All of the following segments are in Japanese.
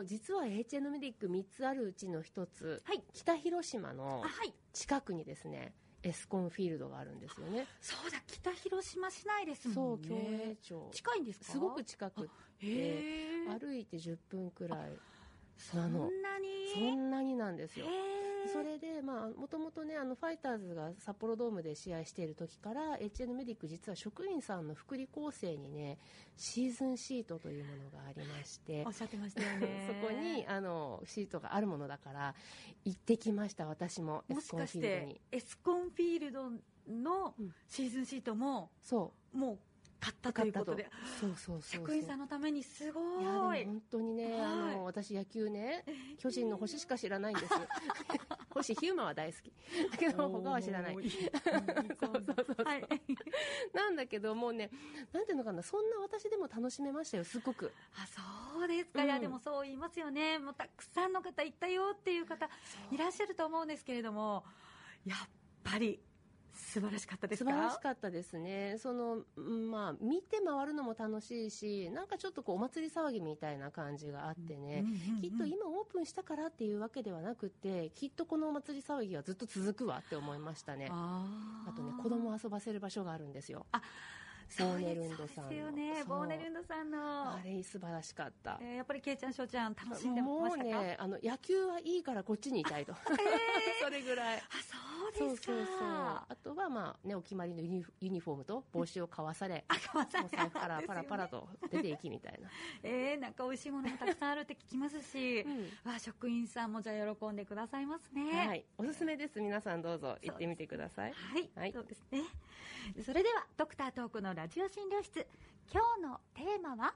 の実は HN メディック3つあるうちの1つ、はい。北広島の近くにですねエスコンフィールドがあるんですよね。そうだ北広島市内ですそう、もん競泳ね町。近いんですか？すごく近くって、歩いて10分くらいそ。んなに？そんなになんですよ。それで、まあ、もともとね、あの、ファイターズが札幌ドームで試合している時から、HN メディック実は職員さんの福利厚生にね、シーズンシートというものがありましておっ、しゃってましたよね そこに、あの、シートがあるものだから、行ってきました、私も、エもスコンしかしてフィールドに。エスコンフィールドのうんシーズンシートもそう。もう買ったということで。そうそうそう。職員さんのためにすごい。い本当にね、あはい。の私、野球ね、巨人の星しか知らないんです、星、ヒューマンは大好き、だけど、他は知らない。そうそうそうはい。なんだけど、もうね、なんていうのかな、そんな私でも楽しめましたよ、すごく。あそうですか、いやうんでもそう言いますよね。もうたくさんの方行ったよっていう方いらっしゃると思うんですけれどもやっぱり素晴らしかったですか？素晴らしかったですね、そのうんまあ、見て回るのも楽しいし、なんかちょっとこうお祭り騒ぎみたいな感じがあってね、うんうんうんきっと今、オープンしたからっていうわけではなくて、きっとこのお祭り騒ぎはずっと続くわって思いましたね。あとね、子供を遊ばせる場所があるんですよ。そうボーネルンドさんねボーネルンドさんのあれ素晴らしかった。えーやっぱりけいちゃんしょうちゃん楽しんでまもうしたか？ね、あの野球はいいからこっちにいたいと。それぐらい。あそうですかそうそうそう。あとはまあね、お決まりのユニフユニフォームと帽子を買わされ、あかわさもう財布からパラパラと出ていきみたいな。えー、なんか美味しいものもたくさんあるって聞きますし、うん職員さんもじゃあ喜んでくださいますね。はい。おすすめです。皆さんどうぞ行ってみてください。はい、はいそうですね。それでは、ドクタートークのラジオ診療室。今日のテーマは？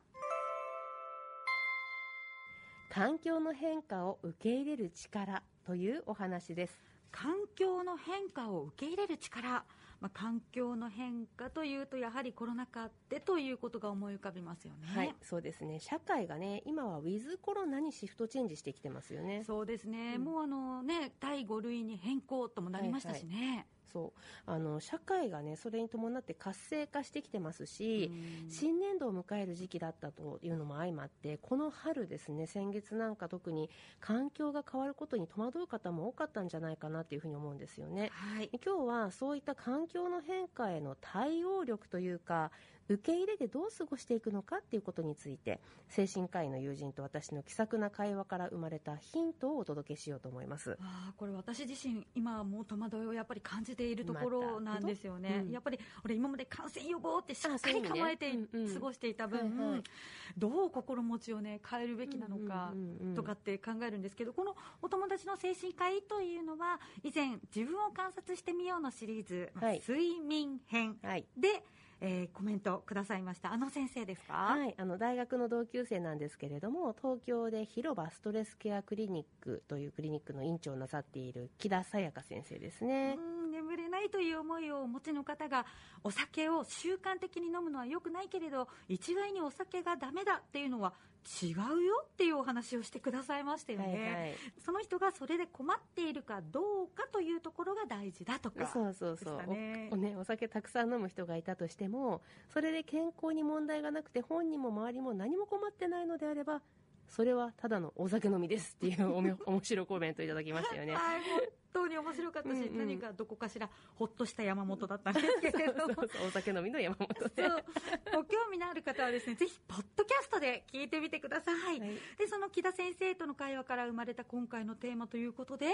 環境の変化を受け入れる力というお話です。環境の変化を受け入れる力。まあ、環境の変化というと、やはりコロナ禍でということが思い浮かびますよね。はい、そうですね。社会がね、今はウィズコロナにシフトチェンジしてきてますよね。そうですね、うんもうあのね、第5類に変更ともなりましたしね。そうあの社会がねそれに伴って活性化してきてますし、うん新年度を迎える時期だったというのも相まってこの春ですね先月なんか特に環境が変わることに戸惑う方も多かったんじゃないかなというふうに思うんですよね。はい。今日はそういった環境の変化への対応力というか受け入れてどう過ごしていくのかっていうことについて精神科医の友人と私の気さくな会話から生まれたヒントをお届けしようと思います。あーこれ私自身今もう戸惑いをやっぱり感じているところなんですよね、うん。やっぱり俺今まで感染予防ってしっかり構えて過ごしていた分、はいはい。どう心持ちをね変えるべきなのかとかって考えるんですけどこのお友達の精神科医というのは以前自分を観察してみようのシリーズ、はい。睡眠編はい。で、えーコメントくださいました。あの先生ですか、はい、あの大学の同級生なんですけれども東京で広場ストレスケアクリニックというクリニックの院長をなさっている木田沙也加先生ですね。うん眠れないという思いをお持ちの方がお酒を習慣的に飲むのは良くないけれど一概にお酒がダメだっていうのは違うよっていうお話をしてくださいましたよね、はいはい。その人がそれで困っているかどうかというところが大事だとかそうそうそう。おおね、お酒たくさん飲む人がいたとしてもそれで健康に問題がなくて本人も周りも何も困ってないのであればそれはただのお酒飲みですっていうおめ 面白いコメントいただきましたよね。はい本当に面白かったし、うんうん何かどこかしらほっとした山本だったんですけれども お酒飲みの山本で。そう。ご興味のある方はですね、ぜひ、ポッドキャストで聞いてみてください。はいで、その木田先生との会話から生まれた今回のテーマということで、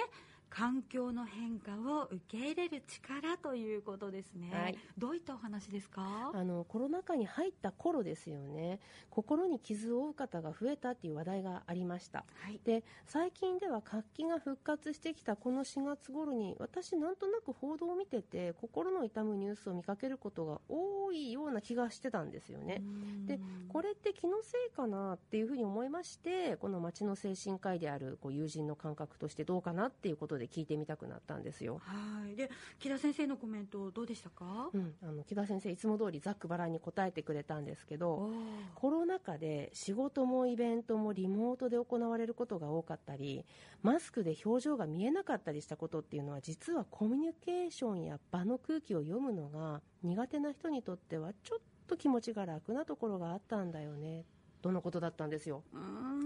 環境の変化を受け入れる力ということですね。はいどういったお話ですか？あのコロナ禍に入った頃ですよね心に傷を負う方が増えたっていう話題がありましたはい。で最近では活気が復活してきたこの4月頃に私なんとなく報道を見てて心の痛むニュースを見かけることが多いような気がしてたんですよね。でこれって気のせいかなっていうふうに思いましてこの町の精神科医であるこう友人の感覚としてどうかなっていうことで聞いてみたくなったんですよ。はい。で、木田先生のコメントどうでしたか？うん、あの木田先生いつも通りざっくばらんに答えてくれたんですけどコロナ禍で仕事もイベントもリモートで行われることが多かったりマスクで表情が見えなかったりしたことっていうのは実はコミュニケーションや場の空気を読むのが苦手な人にとってはちょっと気持ちが楽なところがあったんだよね。とのことだったんですよ？うー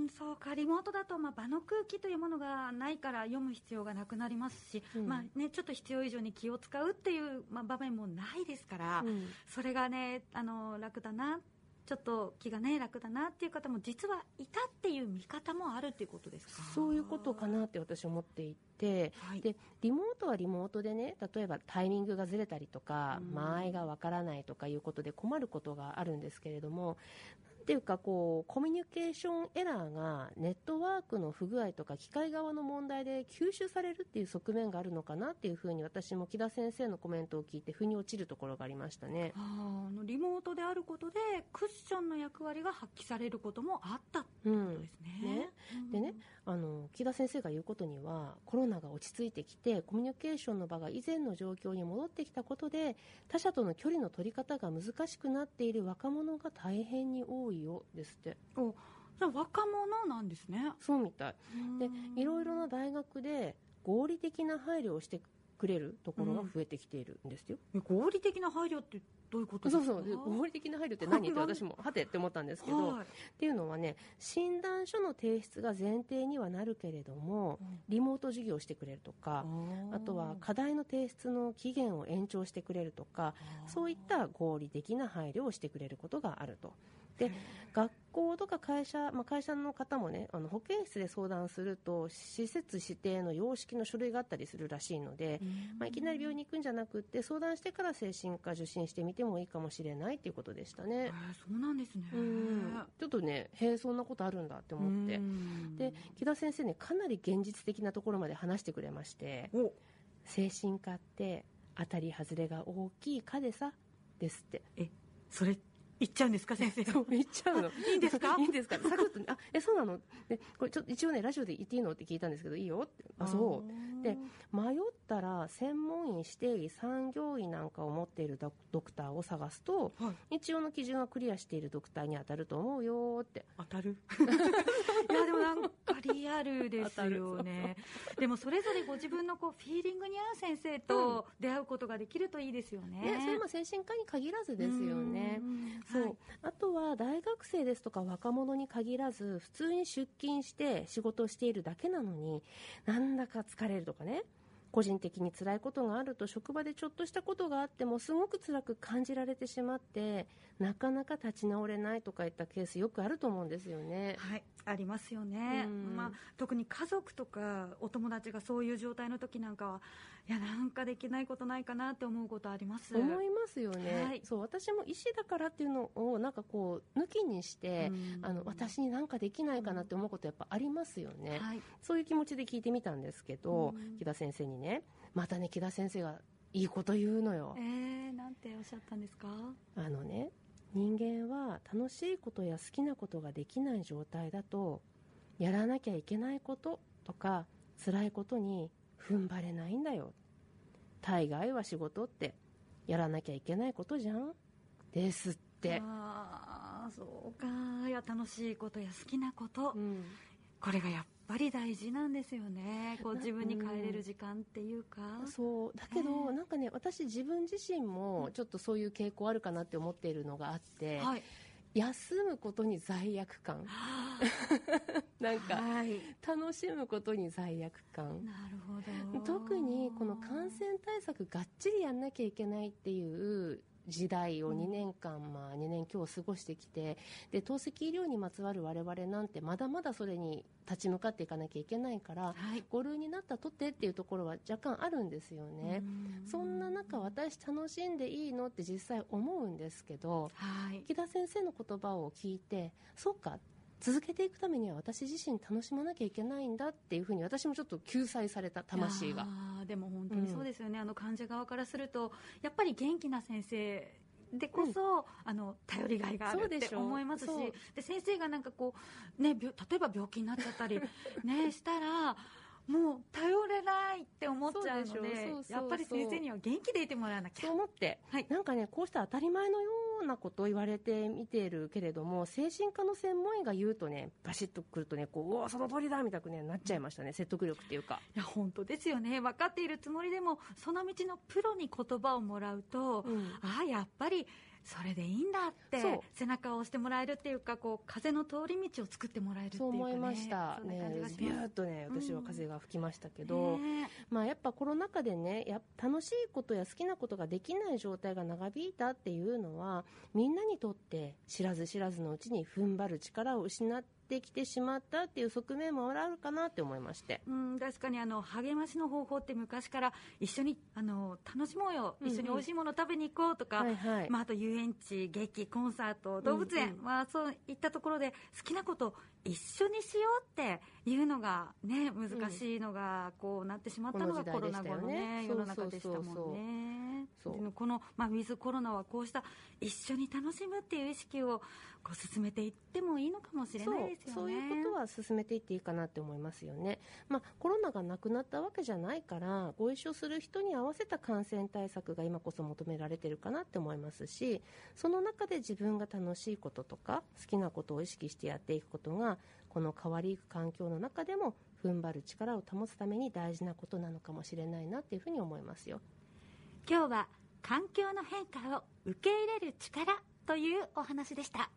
んそうかリモートだと、まあ、場の空気というものがないから読む必要がなくなりますし、うん。まあね、ちょっと必要以上に気を使うっていう、まあ、場面もないですから、うん。それがねあの楽だなちょっと気がね楽だなっていう方も実はいたっていう見方もあるっていうことですか？そういうことかなって私思っていて、はい。でリモートはリモートでね例えばタイミングがずれたりとかうん。間合いがわからないとかいうことで困ることがあるんですけれどもなんていうかこうコミュニケーションエラーがネットワークの不具合とか機械側の問題で吸収されるっていう側面があるのかなっていうふうに私も木田先生のコメントを聞いて腑に落ちるところがありましたね。あのリモートであることでクッションの役割が発揮されることもあったってうんことですね。ねうんでねあの木田先生が言うことにはコロナが落ち着いてきてコミュニケーションの場が以前の状況に戻ってきたことで他者との距離の取り方が難しくなっている若者が大変に多いよですって。おじゃあ若者なんですね。そうみたい。でうん。いろいろな大学で合理的な配慮をしてくれるところが増えてきているんですよ、え合理的な配慮ってどういうことですか？そうそう。で合理的な配慮って何？って私もはてって思ったんですけど、はい。っていうのはね診断書の提出が前提にはなるけれどもリモート授業をしてくれるとかあとは課題の提出の期限を延長してくれるとかそういった合理的な配慮をしてくれることがあると。で学校とか会社、まあ、会社の方もねあの保健室で相談すると施設指定の様式の書類があったりするらしいので、まあ、いきなり病院に行くんじゃなくって相談してから精神科受診してみてもいいかもしれないっていうことでしたえね。ーそうなんですね。うん。ちょっとねへえそんなことあるんだって思って。うん。で木田先生ねかなり現実的なところまで話してくれましてお。精神科って当たり外れが大きい科でさですって。えそれ言っちゃうんですか先生？そう言っちゃうの。いいんですか？いいんですか？サクッとね。あえそうなの？でこれちょっと一応ねラジオで言っていいの？って聞いたんですけどいいよって。あそう。で迷ったら専門医指定医産業医なんかを持っているドドクターを探すとはい。一応の基準はクリアしているドクターに当たると思うよって。当たる？いやでもなんかリアルですよね。でもそれぞれご自分のこうフィーリングに合う先生と出会うことができるといいですよね、ね、それはまあ精神科に限らずですよね。うんそう、はい。あとは大学生ですとか若者に限らず普通に出勤して仕事をしているだけなのになんだか疲れるとかね。個人的に辛いことがあると職場でちょっとしたことがあってもすごく辛く感じられてしまってなかなか立ち直れないとかいったケースよくあると思うんですよね。はい、ありますよね、うん。まあ、特に家族とかお友達がそういう状態の時なんかはいやなんかできないことないかなって思うことあります。思いますよね、はい。そう私も医師だからっていうのをなんかこう抜きにして、うん。あの私になんかできないかなって思うことやっぱありますよね。はい。そういう気持ちで聞いてみたんですけど、うん。木田先生にね、またね、木田先生がいいこと言うのよ。え。ー、なんておっしゃったんですか？あのね、人間は楽しいことや好きなことができない状態だと、やらなきゃいけないこととか、辛いことに踏ん張れないんだよ。大概は仕事って、やらなきゃいけないことじゃん。ですって。ああそうか。いや楽しいことや好きなこと、うん。これがやっぱり大事なんですよね。こうな自分に帰れる時間っていうか、そう。だけど、ね。なんかね私自分自身もちょっとそういう傾向あるかなって思っているのがあって、はい休むことに罪悪感。なんかはい。楽しむことに罪悪感。なるほど。特にこの感染対策がっちりやんなきゃいけないっていう時代を2年間、まあ、2年今日過ごしてきてで透析医療にまつわる我々なんてまだまだそれに立ち向かっていかなきゃいけないからはい。5類になったとてっていうところは若干あるんですよね。うん。そんな中私楽しんでいいのって実際思うんですけどはい。木田先生の言葉を聞いてそうか続けていくためには私自身楽しまなきゃいけないんだっていうふうに私もちょっと救済された魂が。でも本当にそうですよね、あの患者側からするとやっぱり元気な先生でこそ、あの頼りがいがあるってそうでしょ思いますしで先生がなんかこう、ね、病例えば病気になっちゃったり、ね、したらもう頼れないって思っちゃうのでやっぱり先生には元気でいてもらわなきゃ。思って、はい。なんかねこうした当たり前のようなことを言われてみているけれども精神科の専門医が言うとねバシッとくるとねこううおその通りだみたく、ね、なっちゃいましたね説得力っていうか。いや本当ですよね。分かっているつもりでもその道のプロに言葉をもらうと、うん。ああやっぱりそれでいいんだって背中を押してもらえるっていうかこう風の通り道を作ってもらえるっていうか、ね、そう思いました。ねビューッとね私は風が吹きましたけど、うん、まあ、やっぱコロナ禍でねや楽しいことや好きなことができない状態が長引いたっていうのはみんなにとって知らず知らずのうちに踏ん張る力を失ってってきてしまったっていう側面もあるかなって思いまして。うん確かにあの励ましの方法って昔から一緒にあの楽しもうよ、一緒に美味しいもの食べに行こうとか、はいはい、まあ、あと遊園地劇コンサート動物園、うんうん、まあ、そういったところで好きなこと一緒にしようっていうのがね難しいのがこうなってしまったのがコロナ後のね世の中でしたもんね。この、まあ、ウィズコロナはこうした一緒に楽しむっていう意識をこう進めていってもいいのかもしれないですよね。そういうことは進めていっていいかなって思いますよね、まあ、コロナがなくなったわけじゃないからご一緒する人に合わせた感染対策が今こそ求められてるかなって思いますしその中で自分が楽しいこととか好きなことを意識してやっていくことがこの変わりゆく環境の中でも踏ん張る力を保つために大事なことなのかもしれないなっていうふうに思いますよ。今日は環境の変化を受け入れる力というお話でした